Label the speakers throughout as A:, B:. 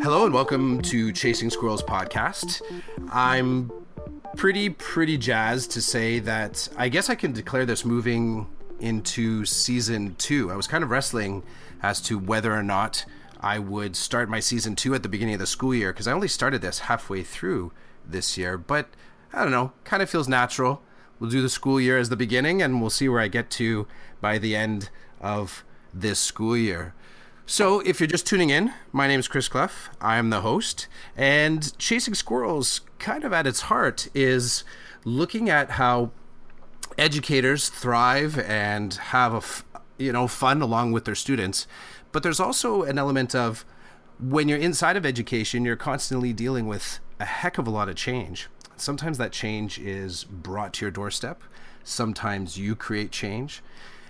A: Hello and welcome to Chasing Squirrels podcast. I'm pretty, pretty jazzed to say that I guess I can declare this moving into season two. I was kind of wrestling as to whether or not I would start my season two at the beginning of the school year because I only started this halfway through this year, but I don't know, kind of feels natural. We'll do the school year as the beginning and we'll see where I get to by the end of this school year. So, if you're just tuning in, my name is Chris Clough. I am the host, and Chasing Squirrels, kind of at its heart, is looking at how educators thrive and have a f- you know fun along with their students. But there's also an element of when you're inside of education, you're constantly dealing with a heck of a lot of change. Sometimes that change is brought to your doorstep. Sometimes you create change.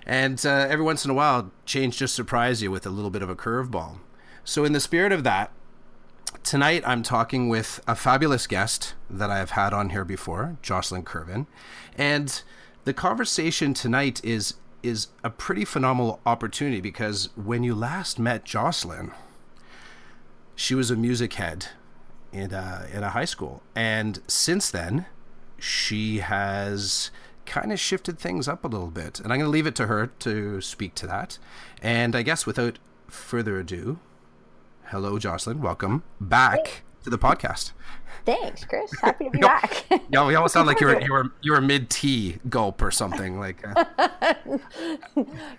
A: And uh, every once in a while, change just surprises you with a little bit of a curveball. So, in the spirit of that, tonight I'm talking with a fabulous guest that I have had on here before, Jocelyn Curvin. And the conversation tonight is is a pretty phenomenal opportunity because when you last met Jocelyn, she was a music head in a, in a high school. And since then, she has kind of shifted things up a little bit. And I'm going to leave it to her to speak to that. And I guess without further ado, hello, Jocelyn. Welcome back hey. to the podcast.
B: Thanks, Chris. Happy to be back.
A: yeah, you almost sound like you were you were you were mid tea gulp or something like. Uh...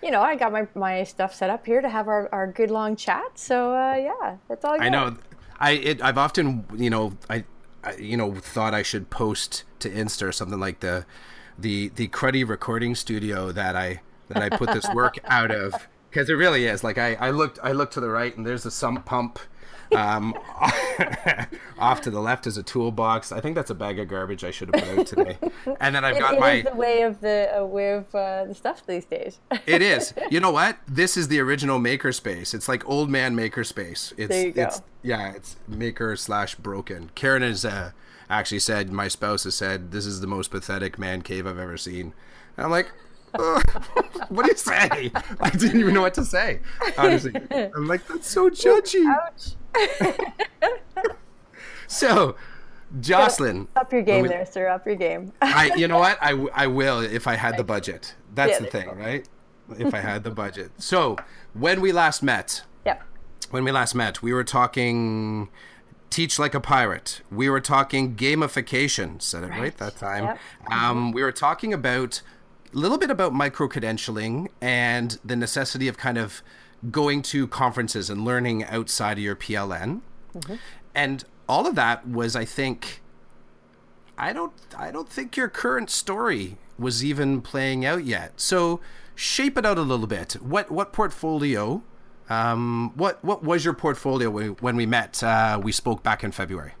B: you know, I got my my stuff set up here to have our, our good long chat. So uh, yeah, that's all. Good.
A: I know. I it, I've often you know I, I you know thought I should post to Insta or something like the the the cruddy recording studio that I that I put this work out of. Because it really is. Like I, I looked I looked to the right and there's a sump pump um, off to the left is a toolbox. I think that's a bag of garbage I should have put out today. And then I've
B: it,
A: got
B: it
A: my
B: is the way of the uh, way of uh, the stuff these days.
A: it is. You know what? This is the original makerspace. It's like old man makerspace. It's
B: there you go.
A: it's yeah, it's maker slash broken. Karen has uh, actually said my spouse has said this is the most pathetic man cave I've ever seen. And I'm like, what do you say? I didn't even know what to say. Honestly, I'm like, that's so judgy.
B: Ouch.
A: so, Jocelyn,
B: up your game we, there, sir. Up your game.
A: I, you know what? I, I will if I had the budget. That's yeah, the thing, right? If I had the budget. So, when we last met,
B: yeah,
A: when we last met, we were talking teach like a pirate. We were talking gamification. Said it right, right that time. Yep. Um, we were talking about little bit about micro credentialing and the necessity of kind of going to conferences and learning outside of your PLN. Mm-hmm. And all of that was, I think, I don't, I don't think your current story was even playing out yet. So shape it out a little bit. What, what portfolio? Um, what, what was your portfolio when we met? Uh, we spoke back in February.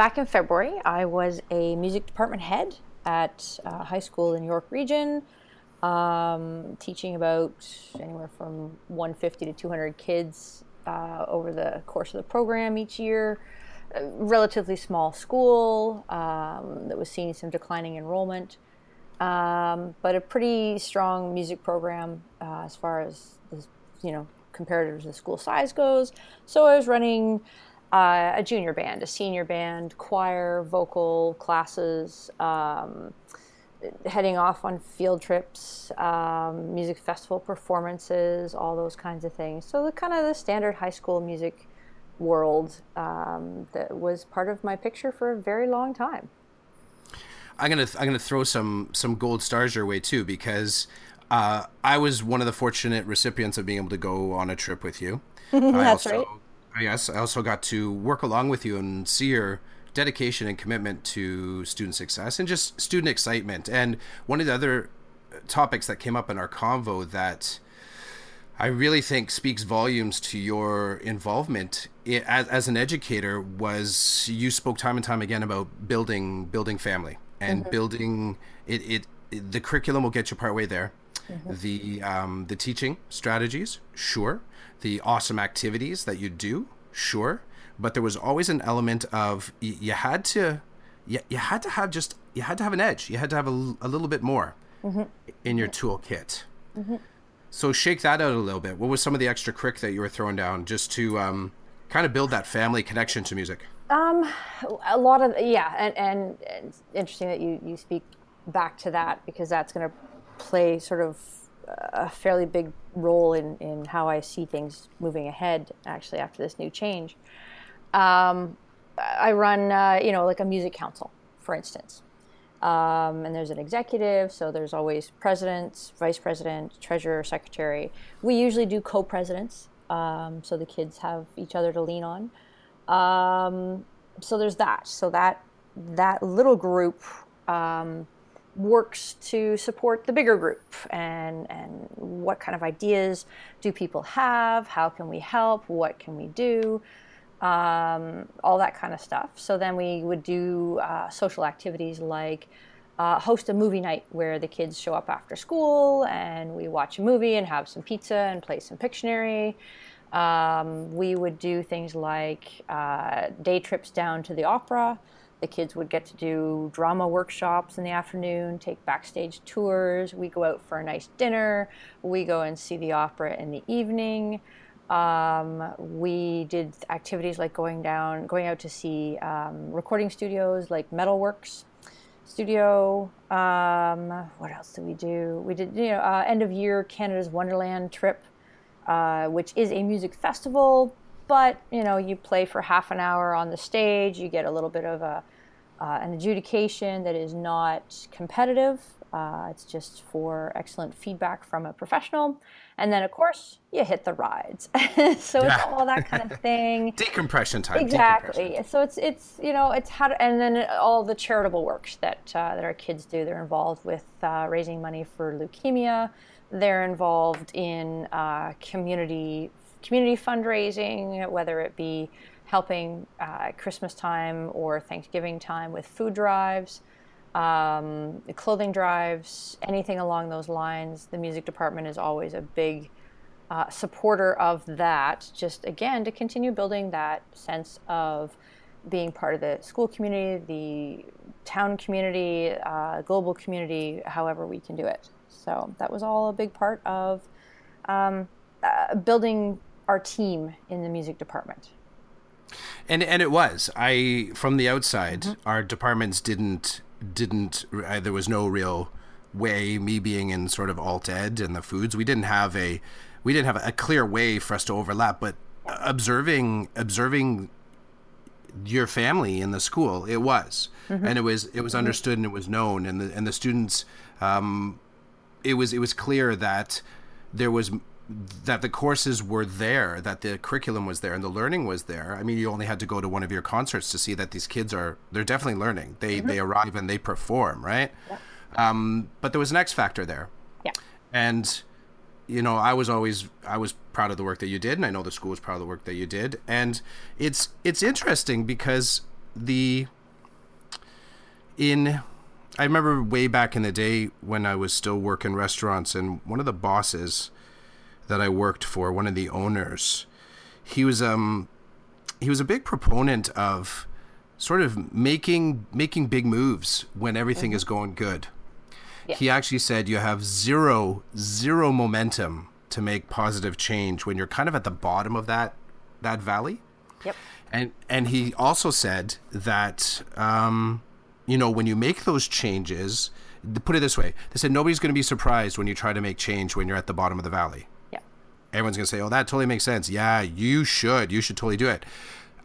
B: Back in February, I was a music department head at a high school in York Region um, teaching about anywhere from 150 to 200 kids uh, over the course of the program each year. A relatively small school um, that was seeing some declining enrollment, um, but a pretty strong music program uh, as far as you know comparative to the school size goes. So I was running uh, a junior band, a senior band, choir, vocal classes. Um, heading off on field trips, um, music festival performances, all those kinds of things. So the kind of the standard high school music world um, that was part of my picture for a very long time.
A: I'm gonna I'm gonna throw some some gold stars your way too because uh, I was one of the fortunate recipients of being able to go on a trip with you.
B: That's
A: also,
B: right.
A: Yes, I also got to work along with you and see your dedication and commitment to student success and just student excitement. And one of the other topics that came up in our convo that I really think speaks volumes to your involvement as, as an educator was you spoke time and time again about building building family and mm-hmm. building it, it, it, the curriculum will get you part way there mm-hmm. the um, the teaching strategies sure the awesome activities that you do sure but there was always an element of you, you had to you, you had to have just you had to have an edge. You had to have a, a little bit more mm-hmm. in your toolkit. Mm-hmm. So shake that out a little bit. What was some of the extra crick that you were throwing down just to um, kind of build that family connection to music?
B: Um, a lot of yeah, and, and, and it's interesting that you you speak back to that because that's going to play sort of a fairly big role in in how I see things moving ahead. Actually, after this new change, um, I run uh, you know like a music council, for instance. Um, and there's an executive, so there's always president, vice president, treasurer, secretary. We usually do co-presidents, um, so the kids have each other to lean on. Um, so there's that. So that that little group um, works to support the bigger group, and and what kind of ideas do people have? How can we help? What can we do? um, all that kind of stuff. So then we would do uh, social activities like uh, host a movie night where the kids show up after school and we watch a movie and have some pizza and play some Pictionary. Um, we would do things like uh, day trips down to the opera. The kids would get to do drama workshops in the afternoon, take backstage tours. We go out for a nice dinner. We go and see the opera in the evening. Um, we did activities like going down, going out to see um, recording studios like Metalworks Studio. Um, what else did we do? We did, you know, uh, end of year Canada's Wonderland trip, uh, which is a music festival, but you know, you play for half an hour on the stage. You get a little bit of a uh, an adjudication that is not competitive. Uh, it's just for excellent feedback from a professional. And then, of course, you hit the rides. so it's all that kind of thing.
A: Decompression time.
B: Exactly.
A: Decompression.
B: So it's it's you know it's how to, and then all the charitable works that uh, that our kids do. They're involved with uh, raising money for leukemia. They're involved in uh, community community fundraising, whether it be helping uh, Christmas time or Thanksgiving time with food drives um, clothing drives, anything along those lines. The music department is always a big uh, supporter of that, just again to continue building that sense of being part of the school community, the town community, uh, global community, however we can do it. So that was all a big part of um, uh, building our team in the music department.
A: And and it was I from the outside, mm-hmm. our departments didn't didn't uh, there was no real way me being in sort of alt ed and the foods we didn't have a we didn't have a clear way for us to overlap but observing observing your family in the school it was mm-hmm. and it was it was understood and it was known and the and the students um it was it was clear that there was that the courses were there, that the curriculum was there, and the learning was there. I mean, you only had to go to one of your concerts to see that these kids are they're definitely learning. They mm-hmm. they arrive and they perform, right? Yeah. Um, but there was an X factor there.
B: Yeah.
A: And you know, I was always I was proud of the work that you did, and I know the school was proud of the work that you did. And it's it's interesting because the in I remember way back in the day when I was still working restaurants, and one of the bosses that I worked for, one of the owners, he was um he was a big proponent of sort of making making big moves when everything mm-hmm. is going good. Yeah. He actually said you have zero zero momentum to make positive change when you're kind of at the bottom of that that valley.
B: Yep.
A: And and he also said that um, you know when you make those changes, put it this way, they said nobody's going to be surprised when you try to make change when you're at the bottom of the valley everyone's going to say, "Oh, that totally makes sense." Yeah, you should. You should totally do it.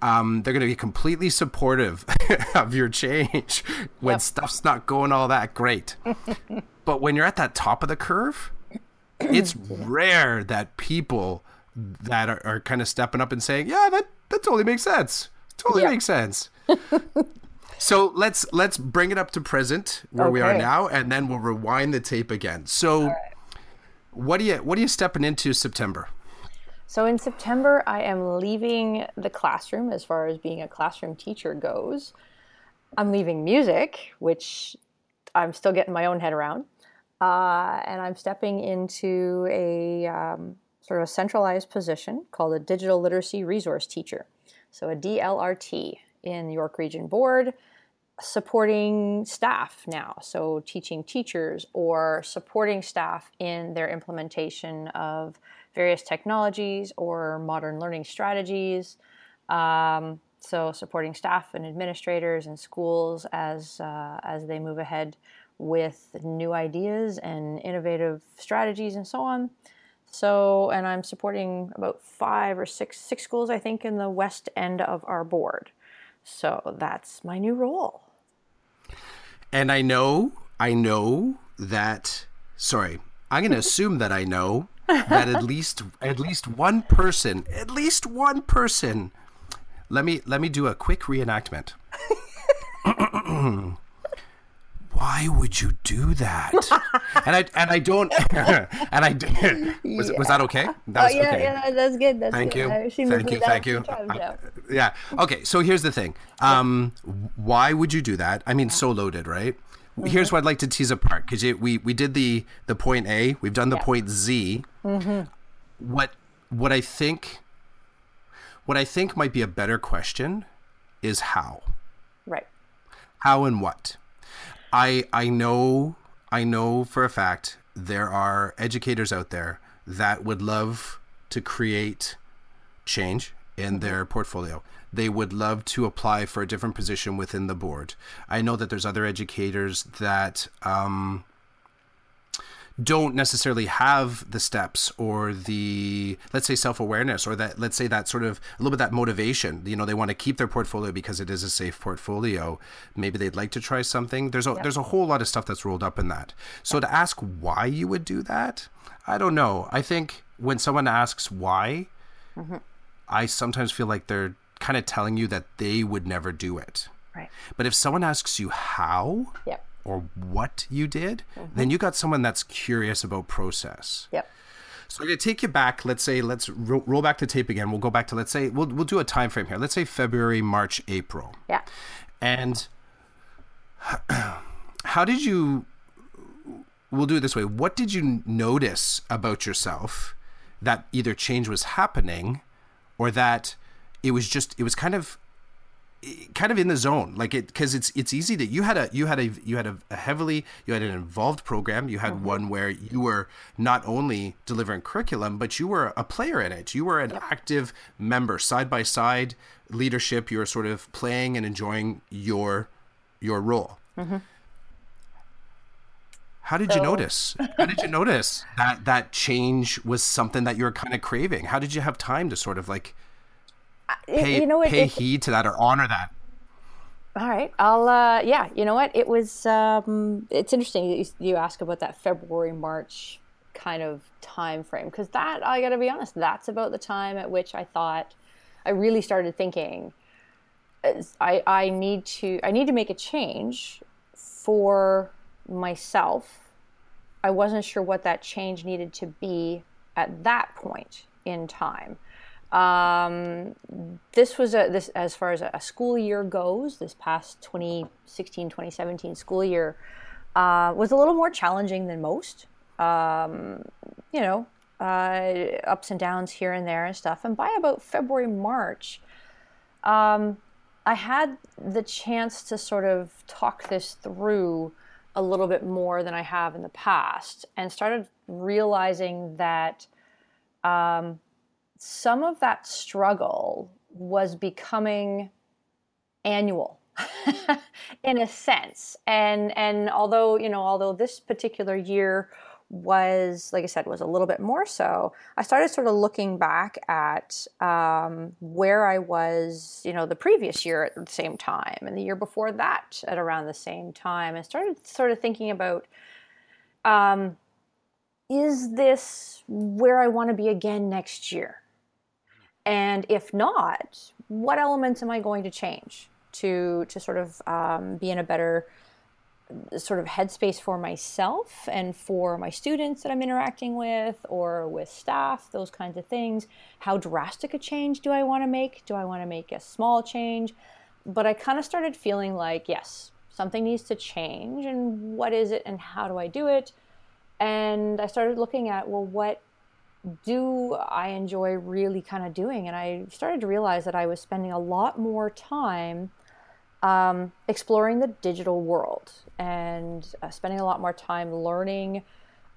A: Um, they're going to be completely supportive of your change when yep. stuff's not going all that great. but when you're at that top of the curve, it's rare that people that are, are, kind of stepping up and saying, "Yeah, that that totally makes sense. Totally yep. makes sense." so let's let's bring it up to present where okay. we are now, and then we'll rewind the tape again. So what do you what are you stepping into September?
B: So in September, I am leaving the classroom as far as being a classroom teacher goes. I'm leaving music, which I'm still getting my own head around, uh, and I'm stepping into a um, sort of a centralized position called a digital literacy resource teacher, so a DLRT in the York Region Board. Supporting staff now. So, teaching teachers or supporting staff in their implementation of various technologies or modern learning strategies. Um, so, supporting staff and administrators and schools as, uh, as they move ahead with new ideas and innovative strategies and so on. So, and I'm supporting about five or six six schools, I think, in the west end of our board. So that's my new role.
A: And I know, I know that. Sorry, I'm going to assume that I know that at least at least one person, at least one person. Let me let me do a quick reenactment. why would you do that? and I and I don't and I did. Was, was that okay? That
B: was, oh, yeah, okay. yeah, that's good. That's
A: thank
B: good.
A: You. Thank you, thank you. I, yeah. Okay. So here's the thing. Um, why would you do that? I mean, so loaded, right? Mm-hmm. Here's what I'd like to tease apart because we we did the the point A, we've done the yeah. point Z. Mm-hmm. What what I think what I think might be a better question is how.
B: Right.
A: How and what. I I know I know for a fact there are educators out there that would love to create change in mm-hmm. their portfolio. They would love to apply for a different position within the board. I know that there's other educators that um, don't necessarily have the steps or the let's say self-awareness or that let's say that sort of a little bit that motivation. You know they want to keep their portfolio because it is a safe portfolio. Maybe they'd like to try something. There's a yep. there's a whole lot of stuff that's rolled up in that. So to ask why you would do that i don't know. I think when someone asks why mm-hmm. i sometimes feel like they're kind of telling you that they would never do it.
B: Right.
A: But if someone asks you how
B: yep
A: or what you did, mm-hmm. then you got someone that's curious about process.
B: Yep.
A: So I'm going to take you back. Let's say let's ro- roll back the tape again. We'll go back to let's say we'll we'll do a time frame here. Let's say February, March, April.
B: Yeah.
A: And how did you? We'll do it this way. What did you notice about yourself that either change was happening, or that it was just it was kind of kind of in the zone like it because it's it's easy that you had a you had a you had a, a heavily you had an involved program you had mm-hmm. one where you were not only delivering curriculum but you were a player in it you were an yep. active member side by side leadership you were sort of playing and enjoying your your role mm-hmm. how did so... you notice how did you notice that that change was something that you were kind of craving how did you have time to sort of like pay, you know what, pay heed to that or honor that.
B: All right, I'll. Uh, yeah, you know what? It was. Um, it's interesting you, you ask about that February March kind of time frame because that I got to be honest, that's about the time at which I thought I really started thinking. I I need to I need to make a change for myself. I wasn't sure what that change needed to be at that point in time. Um, this was a this as far as a school year goes. This past 2016 2017 school year uh, was a little more challenging than most. Um, you know, uh, ups and downs here and there and stuff. And by about February March, um, I had the chance to sort of talk this through a little bit more than I have in the past, and started realizing that. Um, some of that struggle was becoming annual in a sense. And and although you know although this particular year was like i said was a little bit more so i started sort of looking back at um, where i was you know the previous year at the same time and the year before that at around the same time and started sort of thinking about um, is this where i want to be again next year and if not, what elements am I going to change to to sort of um, be in a better sort of headspace for myself and for my students that I'm interacting with or with staff, those kinds of things. How drastic a change do I want to make? Do I want to make a small change? But I kind of started feeling like, yes, something needs to change. And what is it and how do I do it? And I started looking at, well, what do I enjoy really kind of doing? And I started to realize that I was spending a lot more time um, exploring the digital world and uh, spending a lot more time learning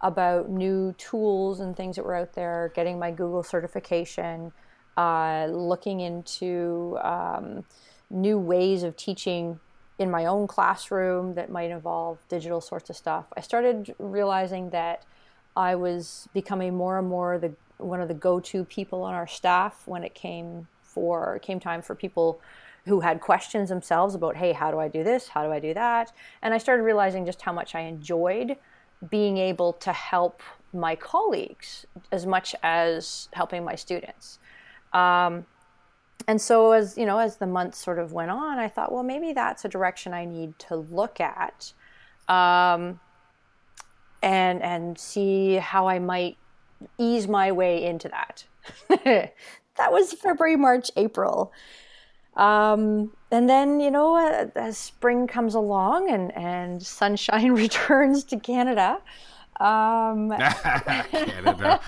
B: about new tools and things that were out there, getting my Google certification, uh, looking into um, new ways of teaching in my own classroom that might involve digital sorts of stuff. I started realizing that I was becoming more and more the one of the go-to people on our staff when it came for came time for people who had questions themselves about, hey, how do I do this? How do I do that? And I started realizing just how much I enjoyed being able to help my colleagues as much as helping my students. Um, and so as you know, as the months sort of went on, I thought, well, maybe that's a direction I need to look at, um, and and see how I might ease my way into that. that was February, March, April. Um, and then, you know, uh, as spring comes along and, and sunshine returns to Canada. Um,
A: Canada.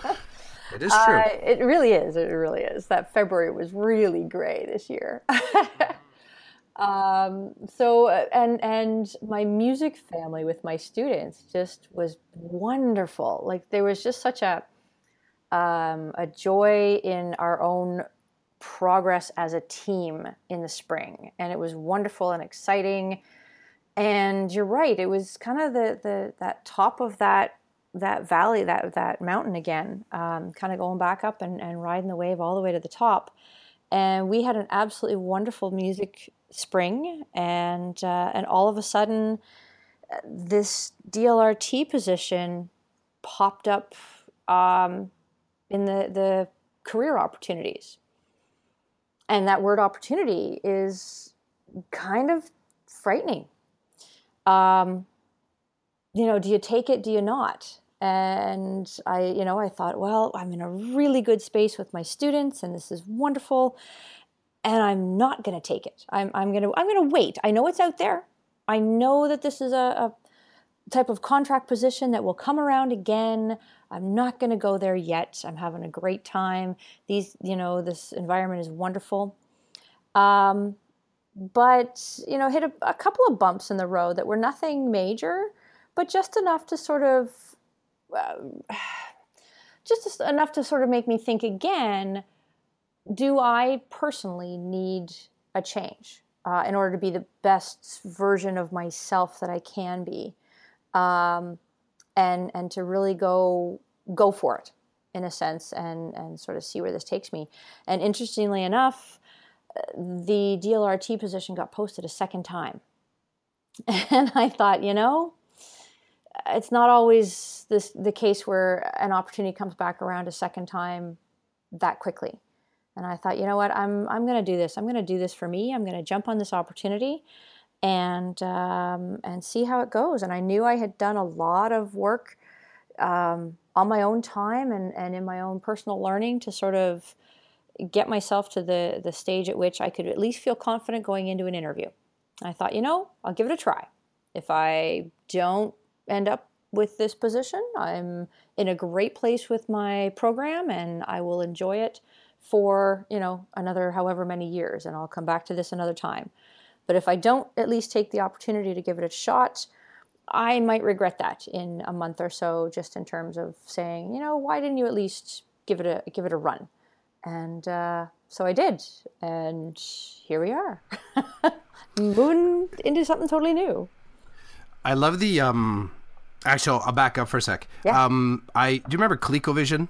A: It is true. Uh,
B: it really is. It really is. That February was really gray this year. Um, so, uh, and and my music family with my students just was wonderful. Like there was just such a um, a joy in our own progress as a team in the spring, and it was wonderful and exciting. And you're right; it was kind of the the that top of that that valley, that that mountain again, um, kind of going back up and, and riding the wave all the way to the top. And we had an absolutely wonderful music spring, and uh, and all of a sudden, this DLRT position popped up um, in the the career opportunities and that word opportunity is kind of frightening. Um, you know, do you take it? Do you not? And I, you know, I thought, well, I'm in a really good space with my students, and this is wonderful. And I'm not going to take it. I'm, I'm going to, I'm going to wait. I know it's out there. I know that this is a, a type of contract position that will come around again. I'm not going to go there yet. I'm having a great time. These, you know, this environment is wonderful. Um, but, you know, hit a, a, couple of bumps in the road that were nothing major, but just enough to sort of, uh, just enough to sort of make me think again do I personally need a change uh, in order to be the best version of myself that I can be? Um, and and to really go go for it in a sense and and sort of see where this takes me. And interestingly enough, the DLRT position got posted a second time, and I thought, you know, it's not always this the case where an opportunity comes back around a second time that quickly. And I thought, you know what, I'm I'm going to do this. I'm going to do this for me. I'm going to jump on this opportunity and um, and see how it goes. And I knew I had done a lot of work um, on my own time and, and in my own personal learning to sort of get myself to the the stage at which I could at least feel confident going into an interview. I thought, you know, I'll give it a try. If I don't end up with this position, I'm in a great place with my program and I will enjoy it for, you know, another however many years and I'll come back to this another time. But if I don't at least take the opportunity to give it a shot, I might regret that in a month or so, just in terms of saying, you know, why didn't you at least give it a give it a run? And uh, so I did, and here we are, moving into something totally new.
A: I love the um. Actually, I'll back up for a sec. Yeah. Um, I do you remember ColecoVision?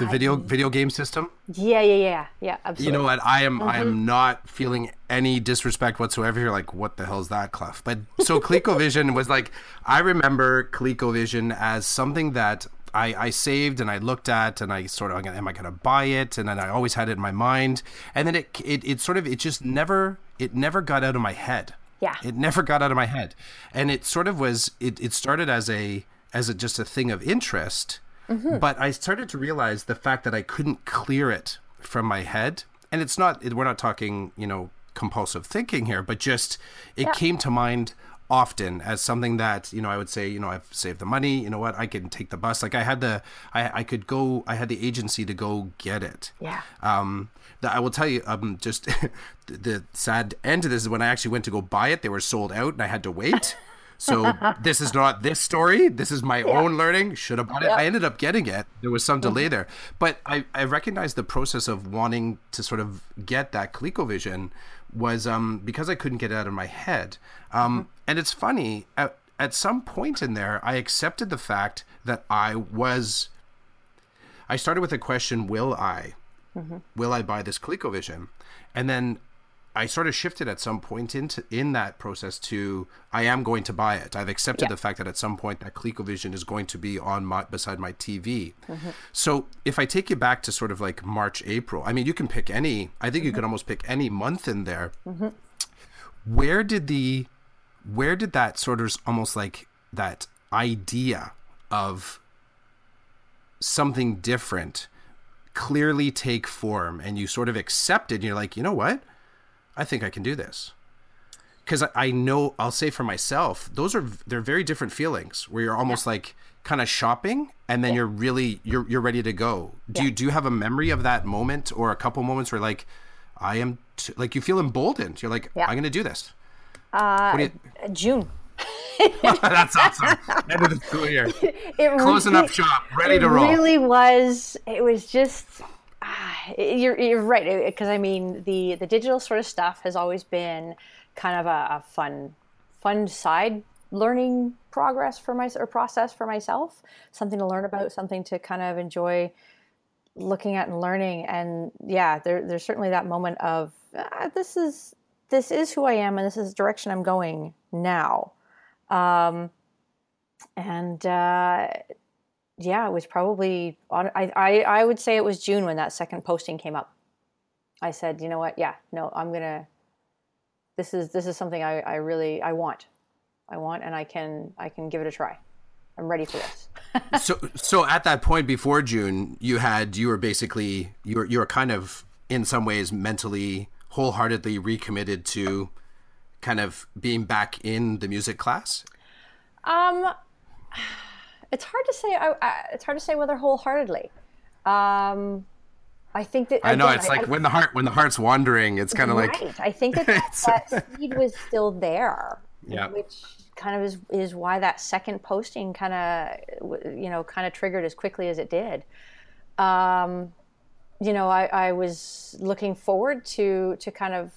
A: The video video game system.
B: Yeah, yeah, yeah, yeah. Absolutely.
A: You know what? I am mm-hmm. I am mm-hmm. not feeling any disrespect whatsoever. You're like, what the hell is that, Clef? But so ColecoVision was like, I remember ColecoVision as something that I, I saved and I looked at and I sort of am I going to buy it and then I always had it in my mind and then it, it it sort of it just never it never got out of my head.
B: Yeah.
A: It never got out of my head, and it sort of was it it started as a as a, just a thing of interest Mm-hmm. But I started to realize the fact that I couldn't clear it from my head. And it's not, we're not talking, you know, compulsive thinking here, but just it yeah. came to mind often as something that you know I would say you know I've saved the money you know what I can take the bus like I had the I, I could go I had the agency to go get it
B: Yeah.
A: um that I will tell you um just the, the sad end to this is when I actually went to go buy it they were sold out and I had to wait so this is not this story. This is my own learning. Should have bought it. I ended up getting it. There was some delay there. But I I recognize the process of wanting to sort of get that ColecoVision was um because I couldn't get it out of my head. Um and it's funny at, at some point in there I accepted the fact that I was I started with a question will I? Will I buy this ColecoVision? And then I sort of shifted at some point into in that process to I am going to buy it. I've accepted the fact that at some point that ColecoVision is going to be on my beside my TV. Mm-hmm. So if I take you back to sort of like March, April, I mean you can pick any. I think you mm-hmm. can almost pick any month in there. Mm-hmm. Where did the where did that sort of almost like that idea of something different clearly take form and you sort of accept it and you're like you know what i think i can do this because I, I know i'll say for myself those are they're very different feelings where you're almost like kind of shopping and then you're really you're you're ready to go do you do you have a memory of that moment or a couple moments where like i am t- like you feel emboldened you're like
B: Yeah.
A: i'm gonna do this
B: Uh,
A: do you,
B: June.
A: that's awesome end of the school year
B: It
A: closing
B: really-
A: up shop ready to roll It
B: really was. It was just. you're you're right because I mean the the digital sort of stuff has always been kind of a, a fun fun side learning progress for my or process for myself. Something to learn about, something to kind of enjoy looking at and learning. And yeah, there, there's certainly that moment of ah, this is this is who I am and this is the direction I'm going now. Um, and uh, yeah, it was probably on. I, I I would say it was June when that second posting came up. I said, you know what? Yeah, no, I'm gonna. This is this is something I, I really I want, I want, and I can I can give it a try. I'm ready for this.
A: so so at that point before June, you had you were basically you were you were kind of in some ways mentally wholeheartedly recommitted to kind of being back in the music class.
B: Um, it's hard to say. I, I, it's hard to say whether wholeheartedly. Um, I think that
A: I know
B: again,
A: it's like when the heart when the heart's wandering, it's kind of like
B: right. I think that that, that seed was still there,
A: Yeah.
B: which kind of is is why that second posting kind of you know kind of triggered as quickly as it did. Um, you know, I, I was looking forward to to kind of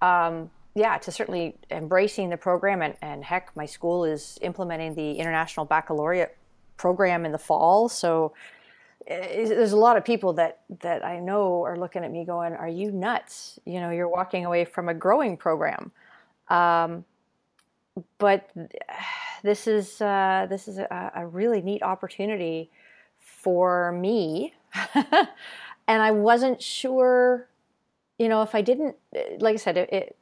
B: um, yeah to certainly embracing the program and, and heck, my school is implementing the international baccalaureate program in the fall, so eh, there's a lot of people that that I know are looking at me going, "Are you nuts? You know, you're walking away from a growing program." Um, but this is uh, this is a, a really neat opportunity for me, and I wasn't sure, you know, if I didn't, like I said, it, it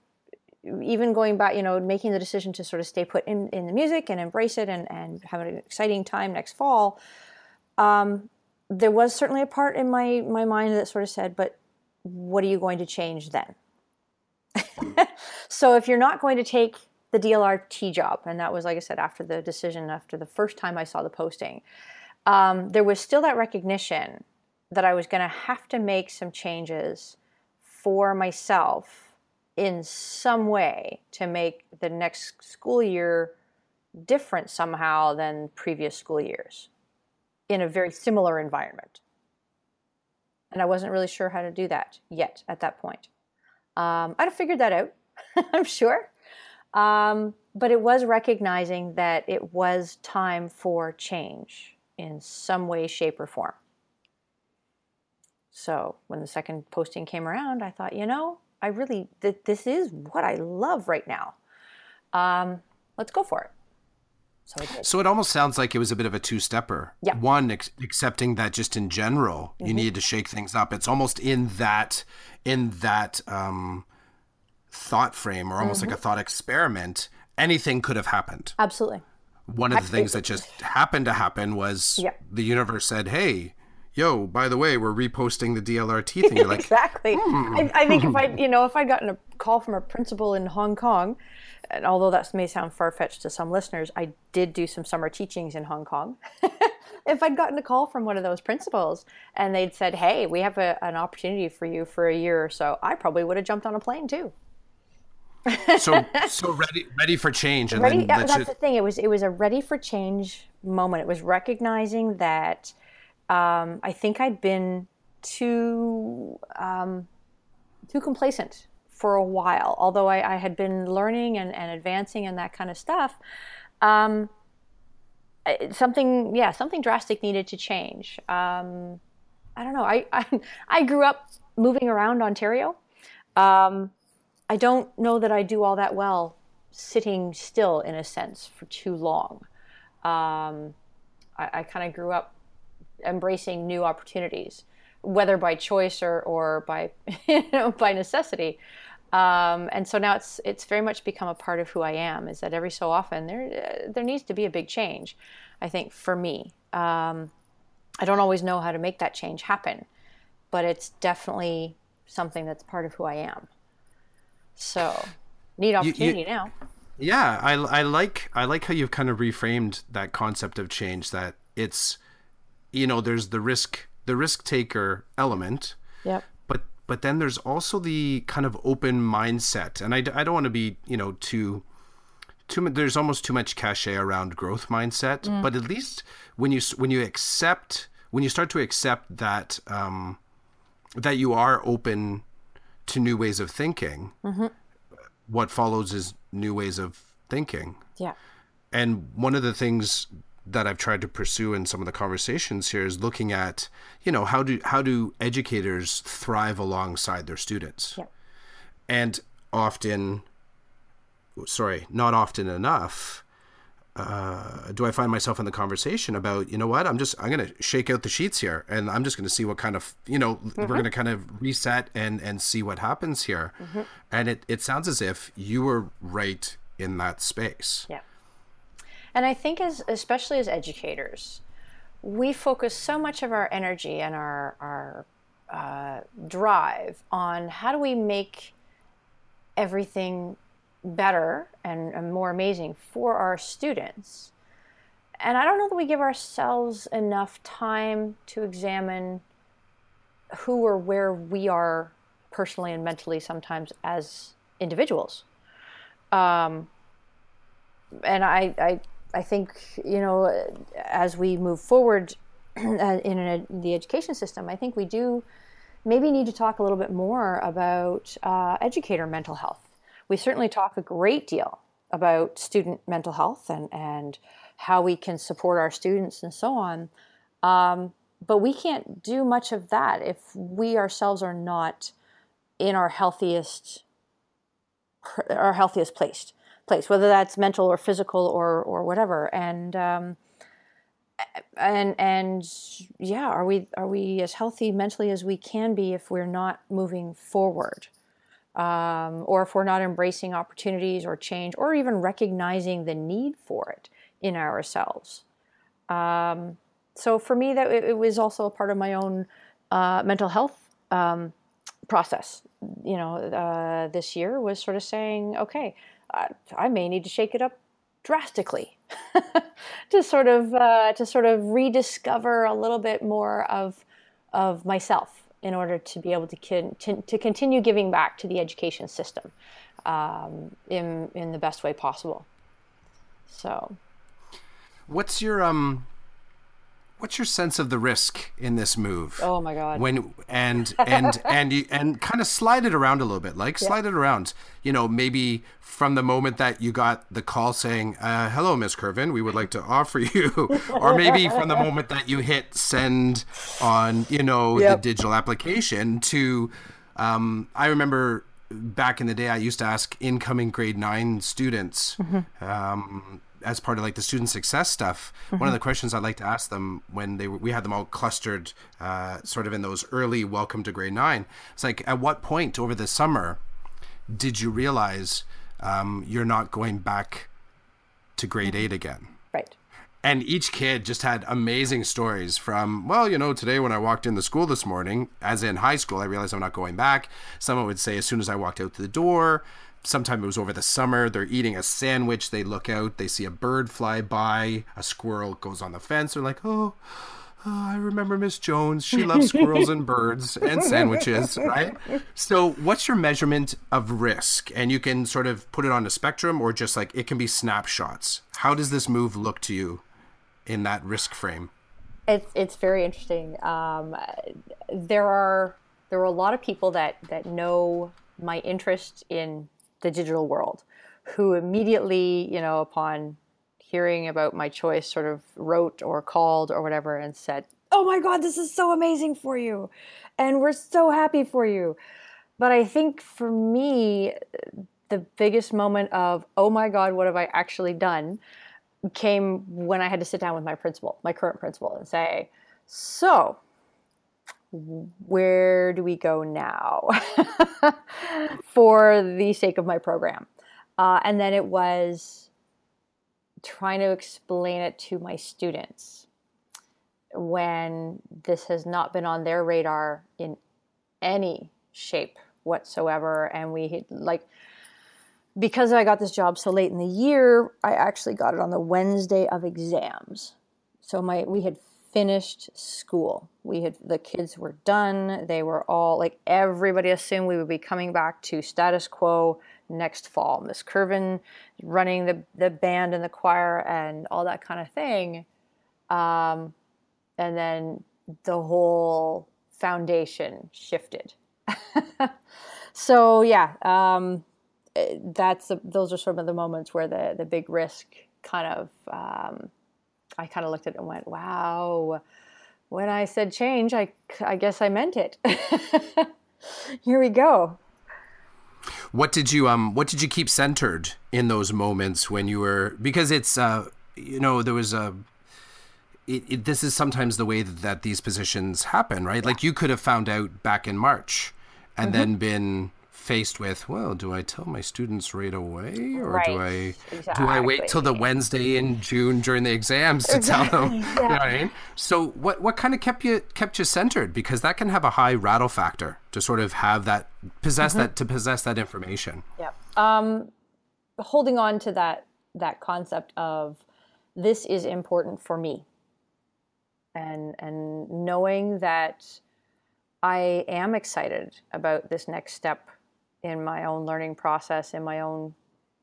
B: even going back, you know, making the decision to sort of stay put in, in the music and embrace it and, and have an exciting time next fall. Um, there was certainly a part in my my mind that sort of said, "But what are you going to change then?" so if you're not going to take the DLRT job, and that was like I said after the decision, after the first time I saw the posting, um, there was still that recognition that I was going to have to make some changes for myself in some way to make the next school year different somehow than previous school years in a very similar environment. And I wasn't really sure how to do that yet at that point. Um, I'd have figured that out, I'm sure. Um, but it was recognizing that it was time for change in some way, shape, or form. So when the second posting came around, I thought, you know, I really, th- this is what I love right now. Um, let's go for it. So.
A: So it almost sounds like it was a bit of a two-stepper.
B: Yeah. Mm-hmm.
A: One, ex- accepting that just in general, you needed to shake things up. It's almost in that, in that um, thought frame, or almost
B: Mm-hmm.
A: like a thought experiment. Anything could have happened.
B: Absolutely.
A: One of the things that just happened to happen was
B: Yeah.
A: the universe said, "Hey, yo, by the way, we're reposting the DLRT thing." You're like,
B: exactly. Hmm. I, I think if I, you know, if I'd gotten a call from a principal in Hong Kong. And although that may sound far fetched to some listeners, I did do some summer teachings in Hong Kong. if I'd gotten a call from one of those principals and they'd said, "Hey, we have a, an opportunity for you for a year or so," I probably would have jumped on a plane too.
A: so so ready ready for change and
B: ready,
A: then
B: that's the thing. It was it was a ready for change moment. It was recognizing that um, I think I'd been too um, too complacent for a while. Although I, I had been learning and, and, advancing and that kind of stuff, um, something yeah something drastic needed to change. Um, I don't know. I, I, I grew up moving around Ontario. Um, I don't know that I do all that well sitting still in a sense for too long. Um, I, I kind of grew up embracing new opportunities, whether by choice or, or by you know by necessity. Um, and so now it's it's very much become a part of who I am. Is that every so often there uh, there needs to be a big change. I think for me, um, I don't always know how to make that change happen, but it's definitely something that's part of who I am. So, neat opportunity you, you, now.
A: Yeah, I, I like I like how you've kind of reframed that concept of change. That it's, you know, there's the risk the risk taker element.
B: Yep.
A: But but then there's also the kind of open mindset, and I, I don't want to be you know too too there's almost too much cachet around growth mindset. Mm. But at least when you when you accept when you start to accept that um, that you are open to new ways of thinking, mm-hmm. what follows is new ways of thinking.
B: Yeah.
A: And one of the things that I've tried to pursue in some of the conversations here is looking at, you know, how do how do educators thrive alongside their students?
B: Yeah.
A: And often sorry, not often enough, uh, do I find myself in the conversation about, you know what, I'm just, I'm going to shake out the sheets here and I'm just going to see what kind of, you know, mm-hmm. we're going to kind of reset and, and see what happens here. Mm-hmm. And it, it sounds as if you were right in that space.
B: Yeah. And I think as, especially as educators, we focus so much of our energy and our, our uh, drive on how do we make everything better and, and more amazing for our students. And I don't know that we give ourselves enough time to examine who or where we are personally and mentally sometimes as individuals. Um, and I, I, I think, you know, as we move forward in an, the education system, I think we do maybe need to talk a little bit more about uh, educator mental health we certainly talk a great deal about student mental health and, and how we can support our students and so on. Um, but we can't do much of that if we ourselves are not in our healthiest our healthiest place place whether that's mental or physical or or whatever and um, and and yeah are we are we as healthy mentally as we can be if we're not moving forward um, or if we're not embracing opportunities or change, or even recognizing the need for it in ourselves. Um, so for me, that it, it, was also a part of my own uh, mental health um, process. You know, uh, this year was sort of saying, okay, I, I may need to shake it up drastically to sort of uh, to sort of rediscover a little bit more of of myself in order to be able to, con- to, continue giving back to the education system um, in, in the best way possible. So,
A: what's your um, what's your sense of the risk in this move?
B: Oh my god!
A: When and and and you and kind of slide it around a little bit, like slide it around. You know, maybe from the moment that you got the call saying, uh, "Hello, Miss Curvin, we would like to offer you," or maybe from the moment that you hit send on, you know, yep. the digital application to. Um, I remember back in the day, I used to ask incoming grade nine students. Mm-hmm. Um, as part of like the student success stuff, mm-hmm. one of the questions I like to ask them when they we had them all clustered, uh, sort of in those early welcome to grade nine. It's like, at what point over the summer did you realize um, you're not going back to grade mm-hmm. eight again?
B: Right.
A: and each kid just had amazing stories from well you know today when i walked in the school this morning as in high school i realized i'm not going back someone would say as soon as i walked out the door sometime it was over the summer they're eating a sandwich they look out they see a bird fly by a squirrel goes on the fence they're like oh oh, I remember Miss Jones. She loves squirrels and birds and sandwiches, right? So, what's your measurement of risk? And you can sort of put it on a spectrum or just like it can be snapshots. How does this move look to you in that risk frame?
B: It's it's very interesting. Um, there are there are a lot of people that that know my interest in the digital world, who immediately, you know, upon hearing about my choice sort of wrote or called or whatever and said, Oh my God, this is so amazing for you. And we're so happy for you. But I think for me, the biggest moment of, Oh my God, what have I actually done? came when I had to sit down with my principal, my current principal, and say, So, where do we go now for the sake of my program? Uh, and then it was, trying to explain it to my students when this has not been on their radar in any shape whatsoever and we like because I got this job so late in the year, I actually got it on the Wednesday of exams. So my we had finished school. We had the kids were done. They were all like everybody assumed we would be coming back to status quo next fall. Miss Kervin running the, the band and the choir and all that kind of thing. Um, and then the whole foundation shifted. so yeah, um, that's the, those are some of the moments where the the big risk kind of um, I kind of looked at it and went, wow. When I said change, I I guess I meant it. Here we go.
A: What did you um what did you keep centered in those moments when you were because it's uh you know there was a it, it, this is sometimes the way that, that these positions happen, right? Like you could have found out back in March and mm-hmm. then been faced with, well, do I tell my students right away, or right. do I exactly. do I wait till the Wednesday in June during the exams to tell them? yeah. You know what I mean? So, what what kind of kept you kept you centered? Because that can have a high rattle factor to sort of have that possess mm-hmm. that to possess that information.
B: Yeah. Um, holding on to that that concept of this is important for me, and and knowing that. I am excited about this next step in my own learning process, in my own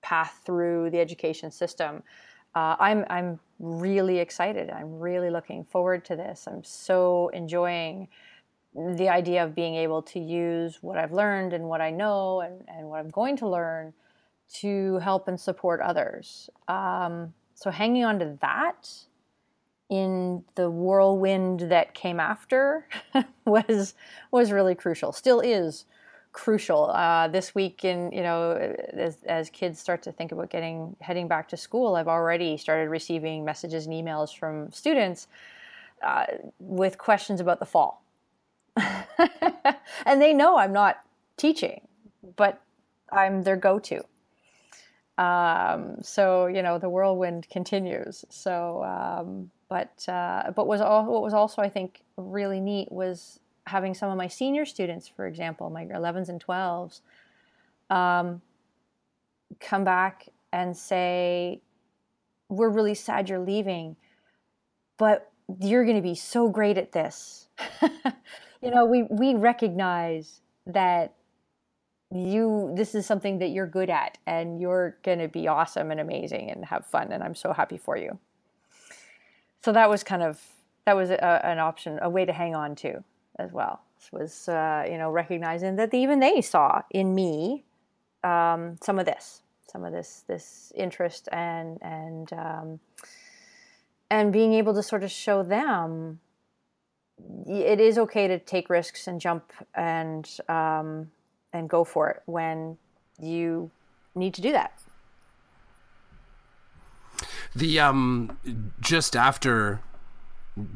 B: path through the education system. Uh, I'm I'm really excited. I'm really looking forward to this. I'm so enjoying the idea of being able to use what I've learned and what I know and, and what I'm going to learn to help and support others. Um, so hanging on to that in the whirlwind that came after was was really crucial. Still is crucial. Uh, this week in you know as, as kids start to think about getting heading back to school i've already started receiving messages and emails from students uh, with questions about the fall. And they know i'm not teaching but i'm their go-to. Um, so you know the whirlwind continues. So um, but uh, but was all, what was also i think really neat was having some of my senior students, for example, my 11s and 12s, um, come back and say, We're really sad you're leaving, but you're going to be so great at this. you know, we, we recognize that you this is something that you're good at and you're going to be awesome and amazing and have fun and i'm so happy for you so that was kind of that was a, an option a way to hang on to as well. Was uh, you know recognizing that even they saw in me um, some of this, some of this this interest and and um, and being able to sort of show them it is okay to take risks and jump and um, and go for it when you need to do that.
A: The um just after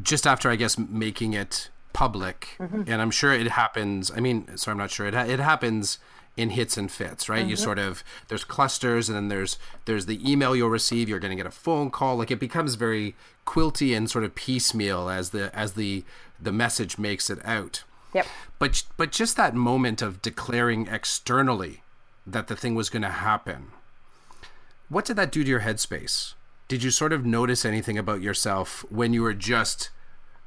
A: just after I guess making it public, mm-hmm. and I'm sure it happens. I mean, sorry, I'm not sure. It ha- it happens in hits and fits, right? You sort of there's clusters, and then there's there's the email you'll receive. You're going to get a phone call. Like it becomes very quilty and sort of piecemeal as the as the the message makes it out.
B: Yep.
A: But but just that moment of declaring externally that the thing was going to happen. What did that do to your headspace? Did you sort of notice anything about yourself when you were just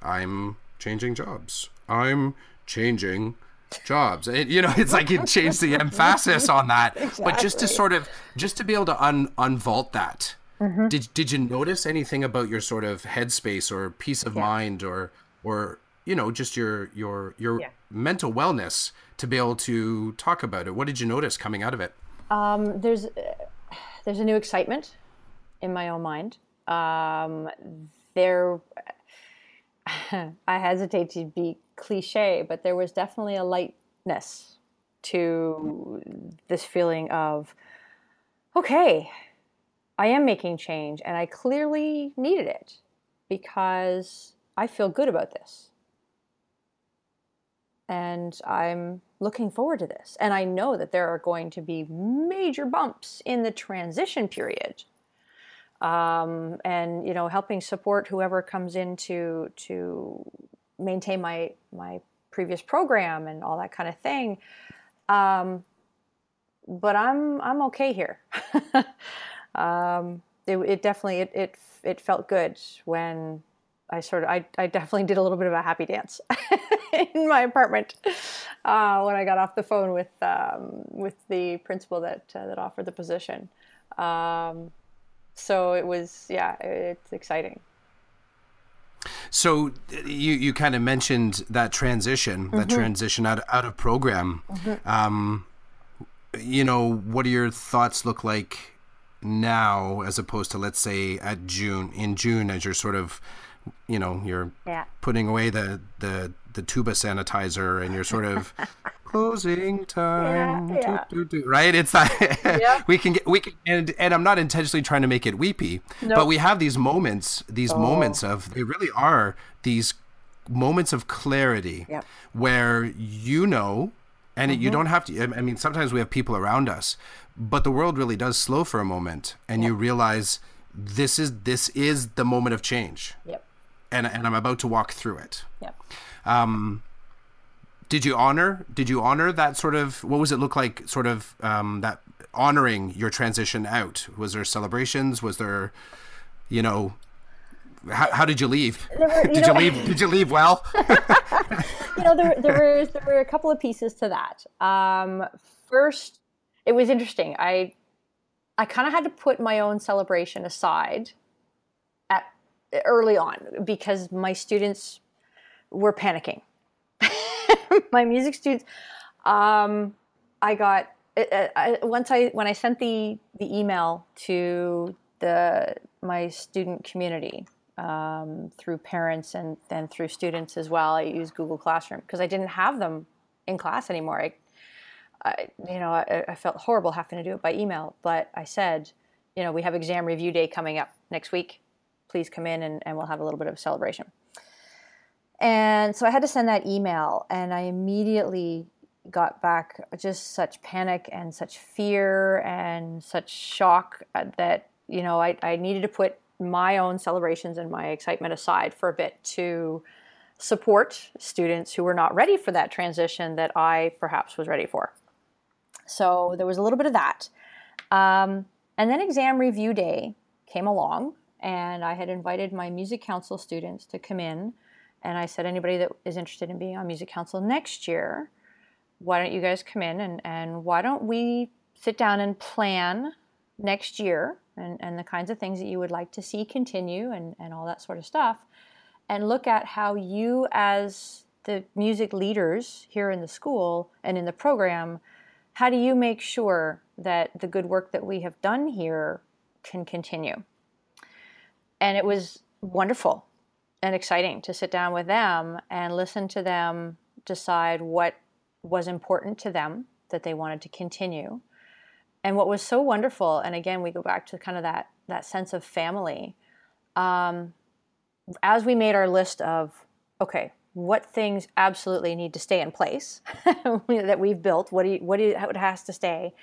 A: I'm changing jobs. I'm changing jobs. It, you know, it's like it changed the emphasis on that. But just to sort of just to be able to un unvault that. Did did you notice anything about your sort of headspace or peace of mind or or you know just your your your
B: Yeah.
A: mental wellness to be able to talk about it? What did you notice coming out of it?
B: Um, there's there's a new excitement in my own mind. Um, there, I hesitate to be cliche, but there was definitely a lightness to this feeling of, okay, I am making change, and I clearly needed it because I feel good about this. And I'm looking forward to this. And I know that there are going to be major bumps in the transition period. Um, and you know, helping support whoever comes in to to maintain my my previous program and all that kind of thing. Um, but I'm I'm okay here. um, it, it definitely it, it it felt good when I sort of I, I definitely did a little bit of a happy dance in my apartment uh, when I got off the phone with um, with the principal that uh, that offered the position. Um, so it was yeah, it's exciting.
A: So you you kind of mentioned that transition, that transition out out of program. Um, you know, what do your thoughts look like now, as opposed to let's say at June in June, as you're sort of, you know, you're
B: Yeah.
A: putting away the the the tuba sanitizer and you're sort of closing time
B: Yeah, yeah.
A: doo, doo, doo, right it's that
B: Yeah.
A: we can get we can and, and i'm not intentionally trying to make it weepy but we have these moments these oh. moments of they really are these moments of clarity
B: Yep.
A: where you know and it, you mm-hmm. don't have to i mean sometimes we have people around us but the world really does slow for a moment and you realize this is this is the moment of change
B: Yep.
A: and and i'm about to walk through it
B: Yep.
A: Um, did you honor did you honor that sort of what was it look like sort of um, that honoring your transition out was there celebrations was there you know how, how did you leave did you
B: know-
A: leave did you leave well
B: you know, there, there were there were a couple of pieces to that. Um, first, it was interesting. I I kind of had to put my own celebration aside at early on because my students were panicking. my music students. Um, I got I, I, once I when I sent the the email to the my student community um, through parents and then through students as well. I used Google Classroom because I didn't have them in class anymore. I, I you know, I, I felt horrible having to do it by email, but I said, you know, we have exam review day coming up next week. Please come in and, and we'll have a little bit of celebration. And so I had to send that email, and I immediately got back just such panic and such fear and such shock uh, that, you know, I, I needed to put my own celebrations and my excitement aside for a bit to support students who were not ready for that transition that I perhaps was ready for. So there was a little bit of that. Um, and then exam review day came along, and I had invited my music council students to come in. And I said, anybody that is interested in being on music council next year, why don't you guys come in and, and why don't we sit down and plan next year and, and the kinds of things that you would like to see continue and, and all that sort of stuff and look at how you as the music leaders here in the school and in the program how do you make sure that the good work that we have done here can continue? And it was wonderful and exciting to sit down with them and listen to them decide what was important to them that they wanted to continue and what was so wonderful and again we go back to kind of that that sense of family um, as we made our list of okay what things absolutely need to stay in place that we've built. What do you, what do you, it has to stay.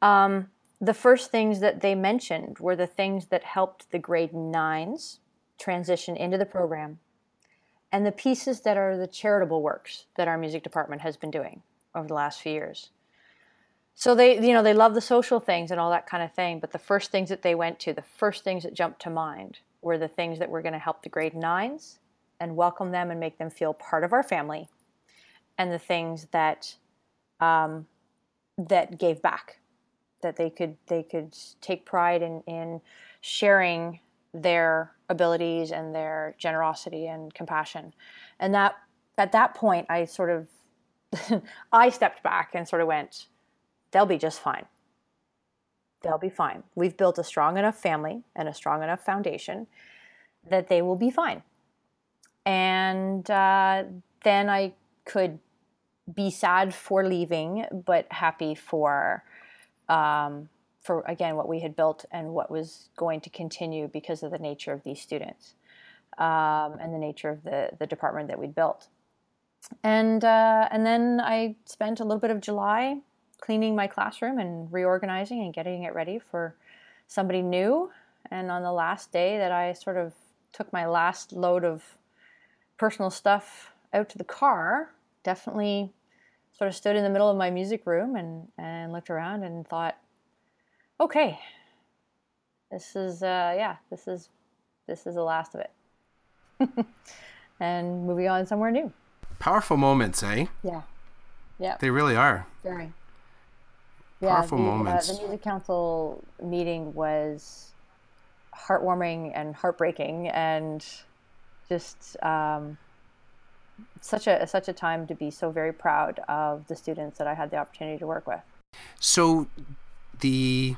B: Um, the first things that they mentioned were the things that helped the grade nines transition into the program, and the pieces that are the charitable works that our music department has been doing over the last few years. So they, you know, they love the social things and all that kind of thing. But the first things that they went to, the first things that jumped to mind, were the things that were going to help the grade nines and welcome them and make them feel part of our family, and the things that um, that gave back, that they could they could take pride in in sharing their abilities and their generosity and compassion, and that at that point I sort of I stepped back and sort of went, they'll be just fine. They'll be fine. We've built a strong enough family and a strong enough foundation that they will be fine and uh, then I could be sad for leaving, but happy for um, for again what we had built and what was going to continue because of the nature of these students um, and the nature of the the department that we'd built. And uh, and then I spent a little bit of July cleaning my classroom and reorganizing and getting it ready for somebody new. And on the last day that I sort of took my last load of personal stuff out to the car, definitely sort of stood in the middle of my music room and, and looked around and thought, okay, this is uh, yeah, this is this is the last of it, and moving on somewhere new.
A: Powerful moments, eh?
B: Yeah, yeah.
A: They really are.
B: Very.
A: Powerful
B: yeah, the,
A: moments.
B: Uh, the music council meeting was heartwarming and heartbreaking, and just um, such a such a time to be so very proud of the students that I had the opportunity to work with.
A: So the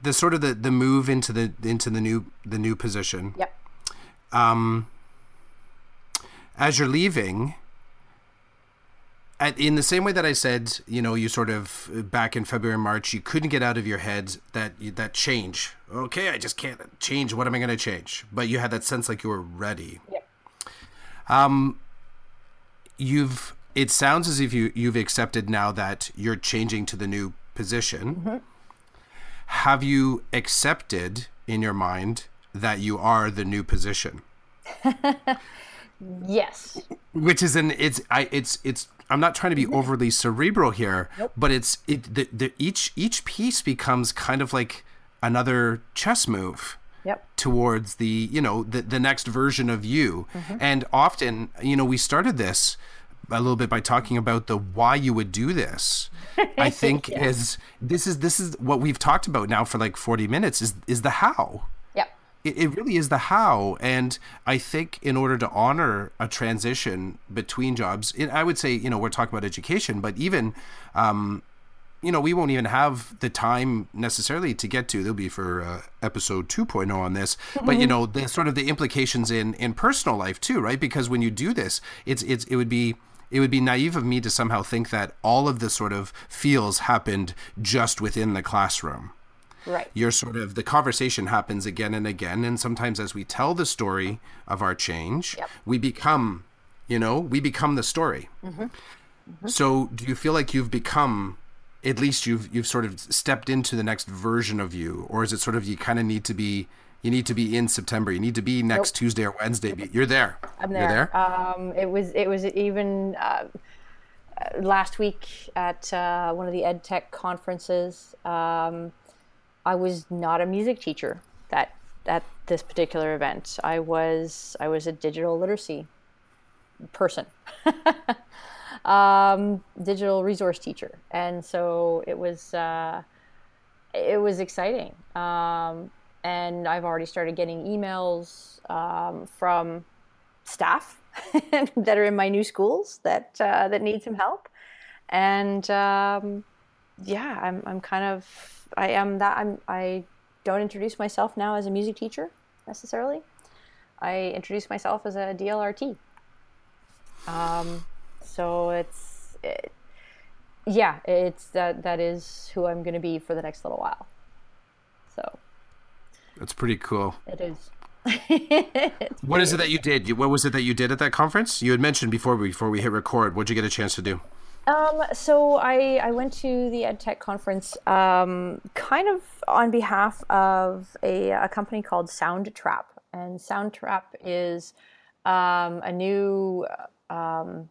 A: the sort of the, the move into the into the new the new position.
B: Yep.
A: Um, as you're leaving, at, in the same way that I said, you know, you sort of back in February, March, you couldn't get out of your head that that change. Okay, I just can't change. What am I going to change? But you had that sense like you were ready.
B: Yep.
A: Um, you've. It sounds as if you you've accepted now that you're changing to the new position.
B: Mm-hmm.
A: Have you accepted in your mind that you are the new position?
B: yes.
A: Which is an it's I it's it's I'm not trying to be mm-hmm. overly cerebral here,
B: Nope.
A: but it's it the, the each each piece becomes kind of like another chess move
B: Yep.
A: towards the you know the, the next version of you mm-hmm. and often you know we started this a little bit by talking about the why you would do this i think is this is this is what we've talked about now for like 40 minutes is is the how.
B: Yep.
A: it, it really is the how. And i think in order to honor a transition between jobs it, i would say you know we're talking about education but even um, you know we won't even have the time necessarily to get to there'll be for uh, episode 2.0 on this but you know the sort of the implications in in personal life too right? Because when you do this it's it's it would be it would be naive of me to somehow think that all of the sort of feels happened just within the classroom
B: Right.
A: you're sort of the conversation happens again and again and sometimes as we tell the story of our change
B: Yep.
A: we become you know we become the story mm-hmm. Mm-hmm. so do you feel like you've become at least you've you've sort of stepped into the next version of you or is it sort of you kind of need to be you need to be in september you need to be next
B: Nope.
A: tuesday or wednesday you're there
B: I'm
A: you're
B: there.
A: there
B: Um, it was it was even uh, uh, last week at uh, one of the ed tech conferences. Um, I was not a music teacher that at this particular event. I was I was a digital literacy person. um, digital resource teacher, and so it was uh, it was exciting. Um, and I've already started getting emails um, from staff that are in my new schools that uh, that need some help, and um, yeah, I'm I'm kind of I am that I'm I don't introduce myself now as a music teacher necessarily. I introduce myself as a DLRT. Um, so it's it, yeah, it's that that is who I'm going to be for the next little while. So
A: that's pretty cool
B: it is.
A: what is it that you did? What was it that you did at that conference? You had mentioned before before we hit record. What'd you get a chance to do?
B: Um, so I, I went to the EdTech conference um, kind of on behalf of a, a company called Soundtrap. And Soundtrap is um, a new um,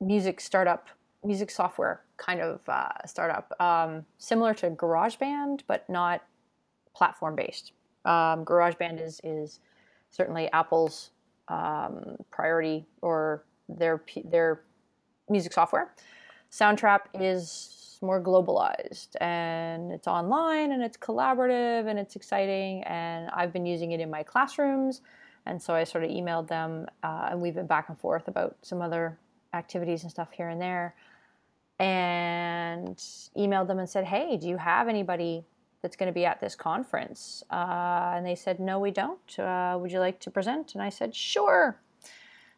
B: music startup, music software kind of uh, startup, um, similar to GarageBand, but not platform based. Um, GarageBand is, is certainly Apple's priority or their, their music software. Soundtrap is more globalized and it's online and it's collaborative and it's exciting. And I've been using it in my classrooms. And so I sort of emailed them uh, and we've been back and forth about some other activities and stuff here and there. And emailed them and said, hey, do you have anybody that's going to be at this conference? Uh, and they said, no, we don't. Uh, would you like to present? And I said, sure.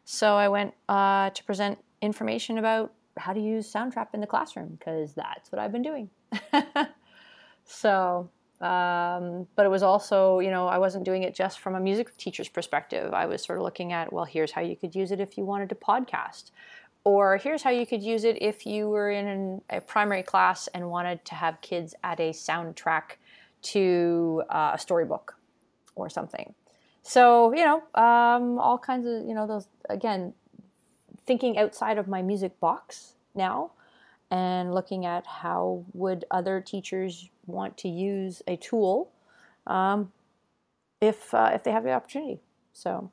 B: So I went uh, to present information about how to use Soundtrap in the classroom because that's what I've been doing. so, um, but it was also, you know, I wasn't doing it just from a music teacher's perspective. I was sort of looking at, well, here's how you could use it if you wanted to podcast, or here's how you could use it if you were in a primary class and wanted to have kids add a soundtrack to uh, a storybook or something. So, you know, um, all kinds of, you know, those, again, thinking outside of my music box now and looking at how would other teachers want to use a tool um, if uh, if they have the opportunity. So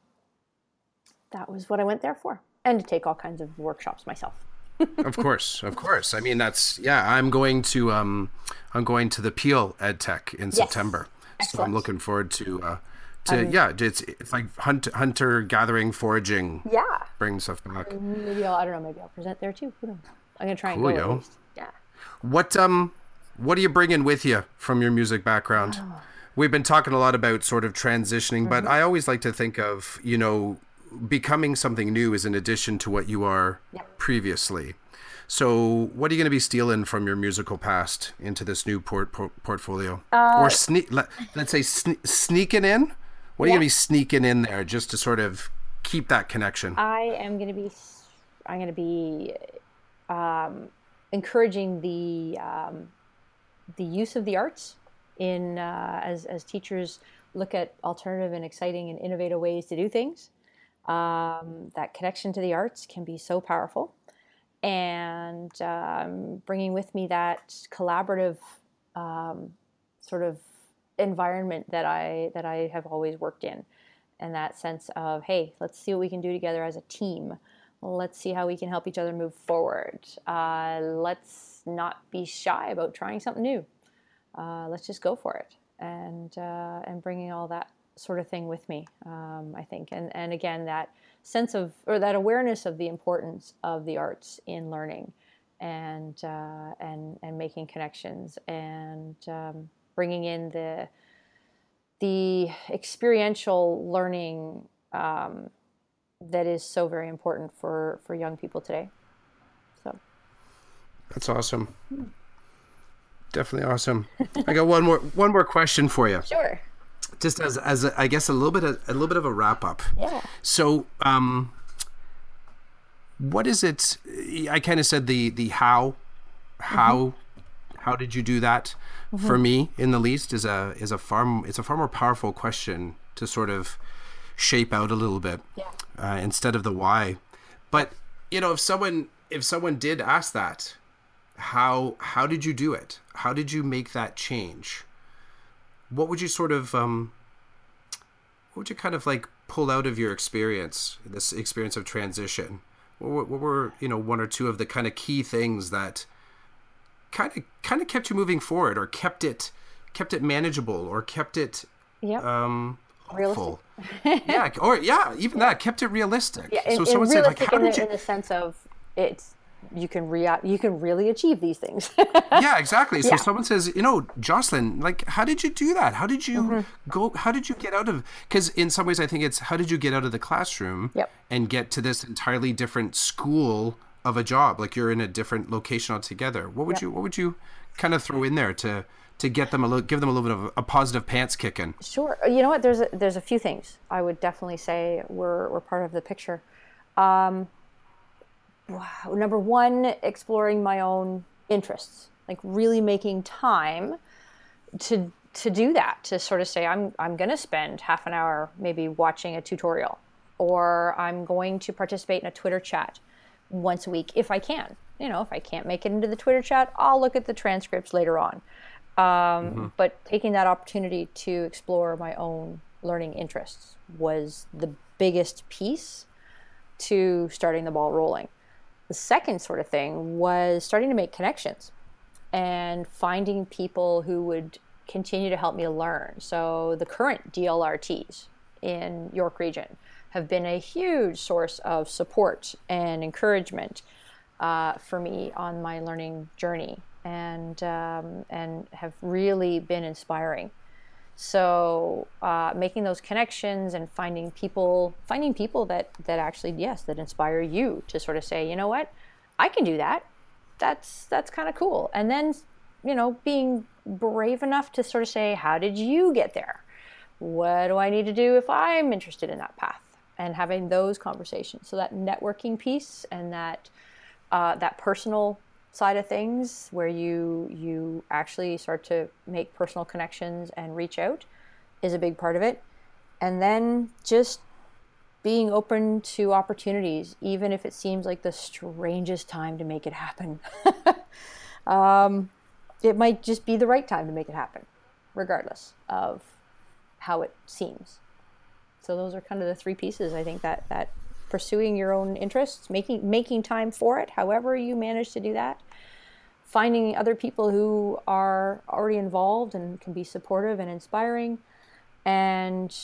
B: that was what I went there for, and to take all kinds of workshops myself.
A: of course, of course. I mean, that's yeah. I'm going to um, I'm going to the Peel EdTech in yes. September, Excellent. so I'm looking forward to. Uh, to um, yeah, it's it's like hunt, hunter gathering, foraging.
B: Yeah,
A: bring stuff back.
B: Maybe I'll I don't know. Maybe I'll present there too. Who knows? I'm gonna try cool, and go. Yo. Yeah.
A: What um, what are you bringing with you from your music background? Oh. We've been talking a lot about sort of transitioning, mm-hmm. but I always like to think of you know becoming something new is in addition to what you are yep. previously. So, what are you going to be stealing from your musical past into this new port- port- portfolio, uh, or sneak? Let, us say sne- sneaking in. What are you going to be sneaking in there just to sort of keep that connection?
B: I am going to be. I'm going to be um, encouraging the um, the use of the arts in uh, as as teachers look at alternative and exciting and innovative ways to do things. Um, that connection to the arts can be so powerful, and um, bringing with me that collaborative um, sort of environment that I that I have always worked in, and that sense of hey, let's see what we can do together as a team. Let's see how we can help each other move forward. Uh, let's not be shy about trying something new. Uh, let's just go for it, and uh, and bringing all that sort of thing with me. Um, I think, and and again that sense of or that awareness of the importance of the arts in learning, and uh, and and making connections and um, bringing in the the experiential learning um, that is so very important for for young people today. So
A: that's awesome. Hmm. Definitely awesome. I got one more one more question for you.
B: Sure.
A: Just as as a, I guess a little bit of, a little bit of a wrap up.
B: Yeah.
A: So um, what is it? I kind of said the the how, how, mm-hmm. how did you do that? Mm-hmm. For me, in the least, is a is a far it's a far more powerful question to sort of shape out a little bit
B: yeah.
A: uh, instead of the why. But you know, if someone if someone did ask that, how how did you do it? How did you make that change? What would you sort of um, what would you kind of like pull out of your experience, this experience of transition? What were, what were you know one or two of the kind of key things that kind of kind of kept you moving forward, or kept it kept it manageable, or kept it
B: yep.
A: um, hopeful? yeah, or yeah, even that kept it realistic.
B: Yeah, so someone said like, how in, did the, you... in the sense of it's you can rea- you can really achieve these things.
A: yeah, exactly. So yeah. someone says, you know, Jocelyn, like, how did you do that? How did you mm-hmm. go? How did you get out of? Because in some ways, I think it's how did you get out of the classroom
B: yep.
A: and get to this entirely different school of a job? Like you're in a different location altogether. What would yep. you What would you kind of throw in there to to get them a little, give them a little bit of a, a positive pants kicking?
B: Sure. You know what? There's a, there's a few things I would definitely say were, were part of the picture. Um, wow. Number one, exploring my own interests, like really making time to to do that, to sort of say I'm I'm going to spend half an hour maybe watching a tutorial, or I'm going to participate in a Twitter chat once a week if I can. You know, if I can't make it into the Twitter chat, I'll look at the transcripts later on. Um, mm-hmm. But taking that opportunity to explore my own learning interests was the biggest piece to starting the ball rolling. The second sort of thing was starting to make connections and finding people who would continue to help me learn. So the current DLRTs in York Region have been a huge source of support and encouragement uh, for me on my learning journey, and um, and have really been inspiring. So uh, making those connections and finding people, finding people that that actually yes that inspire you to sort of say, you know what, I can do that. That's that's kind of cool. And then you know being brave enough to sort of say, how did you get there? What do I need to do if I'm interested in that path? And having those conversations. So that networking piece and that uh, that personal side of things where you you actually start to make personal connections and reach out is a big part of it. And then just being open to opportunities even if it seems like the strangest time to make it happen. Um, it might just be the right time to make it happen regardless of how it seems. So those are kind of the three pieces i think that that pursuing your own interests, making making time for it, however you manage to do that. Finding other people who are already involved and can be supportive and inspiring, and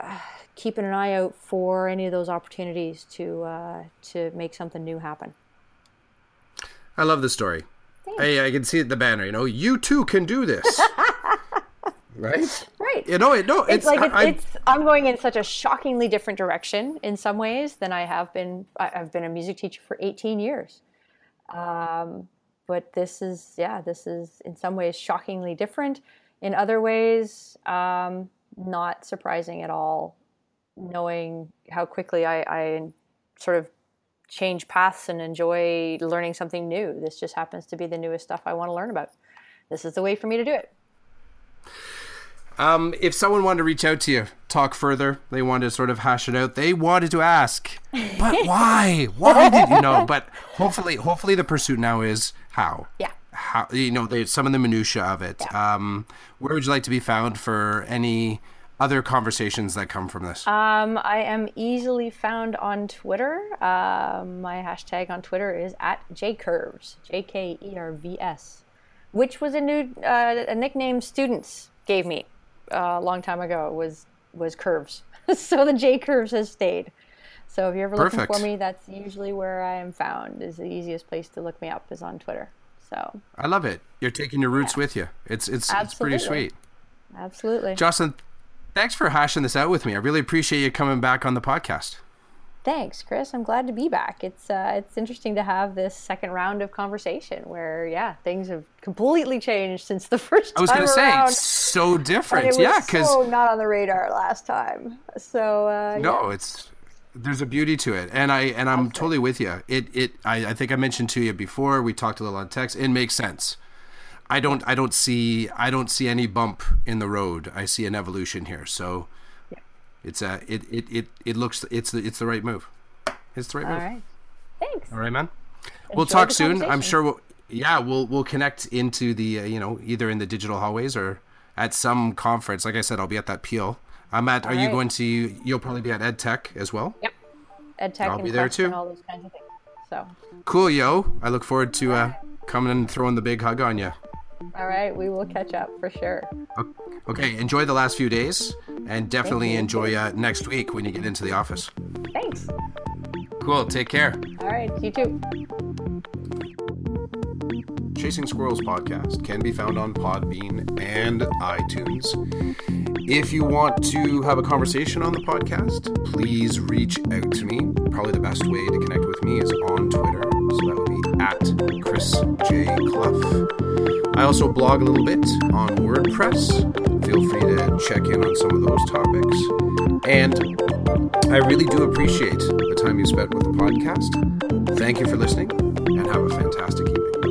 B: uh, keeping an eye out for any of those opportunities to uh, to make something new happen.
A: I love the story. Hey, I can see the banner. You know, you too can do this. right?
B: Right.
A: You know, it, no,
B: it's, it's like it's, I, it's, I'm going in such a shockingly different direction in some ways than I have been. I've been a music teacher for 18 years, um, but this is yeah, this is in some ways shockingly different. In other ways, um, not surprising at all. Knowing how quickly I, I sort of change paths and enjoy learning something new. This just happens to be the newest stuff I want to learn about. This is the way for me to do it.
A: Um, if someone wanted to reach out to you, talk further, they wanted to sort of hash it out. They wanted to ask, but why? Why did you know? But hopefully, hopefully, the pursuit now is how.
B: Yeah.
A: How you know they, some of the minutia of it. Yeah. Um, where would you like to be found for any other conversations that come from this?
B: Um, I am easily found on Twitter. Uh, my hashtag on Twitter is at jkervs, J K E R V S, which was a new uh, a nickname students gave me Uh, a long time ago was was curves. so the J curves has stayed. So if you're ever Perfect. looking for me, that's usually where I am found. Is the easiest place to look me up is on Twitter. So
A: I love it. You're taking your roots yeah. with you. It's it's Absolutely. it's pretty sweet.
B: Absolutely.
A: Jocelyn, thanks for hashing this out with me. I really appreciate you coming back on the podcast.
B: Thanks, Chris. I'm glad to be back. It's uh, it's interesting to have this second round of conversation where, yeah, things have completely changed since the first. I
A: was
B: going to
A: say so different.
B: yeah,
A: because
B: so not on the radar last time. So uh,
A: no,
B: yeah.
A: it's there's a beauty to it, and I and I'm totally with you. It it I, I think I mentioned to you before. We talked a little on text. It makes sense. I don't I don't see I don't see any bump in the road. I see an evolution here. So it's a it, it, it, it looks it's the it's the right move. It's the right move.
B: All right. Thanks.
A: All right, man. Enjoy we'll talk soon. I'm sure. We'll, yeah, we'll we'll connect into the uh, you know either in the digital hallways or at some conference. Like I said, I'll be at that Peel. I'm at. All are right. you going to? You'll probably be at EdTech as well.
B: Yep. EdTech. I'll be there too. All those kinds of things. So.
A: Cool, yo! I look forward to uh, coming and throwing the big hug on you.
B: All right, we will catch up for sure.
A: Okay, enjoy the last few days and definitely enjoy uh, next week when you get into the office.
B: Thanks.
A: Cool, take care.
B: All right, you too.
A: Chasing Squirrels podcast can be found on Podbean and iTunes. If you want to have a conversation on the podcast, please reach out to me. Probably the best way to connect with me is on Twitter. So that would be at Chris J. Cluff. I also blog a little bit on WordPress. Feel free to check in on some of those topics. And I really do appreciate the time you spent with the podcast. Thank you for listening and have a fantastic evening.